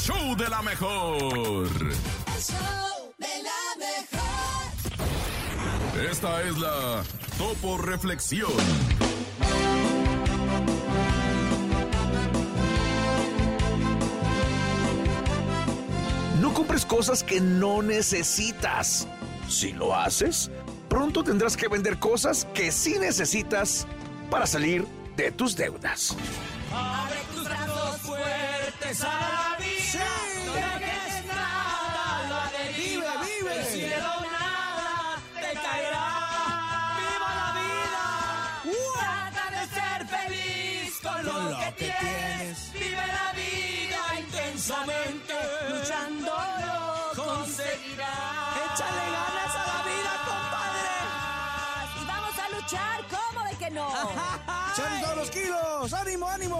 show de la mejor. El show de la mejor. Esta es la Topo Reflexión. No compres cosas que no necesitas. Si lo haces, pronto tendrás que vender cosas que sí necesitas para salir de tus deudas. Abre tus brazos cielo nada te caerá. ¡Viva la vida! Trata de ser feliz con lo, que, que tienes. Vive la vida intensamente. Luchando lo conseguirás. Échale ganas a la vida, compadre. Y vamos a luchar, ¿cómo de que no? ¡Echale todos los kilos! ¡Ánimo, ánimo!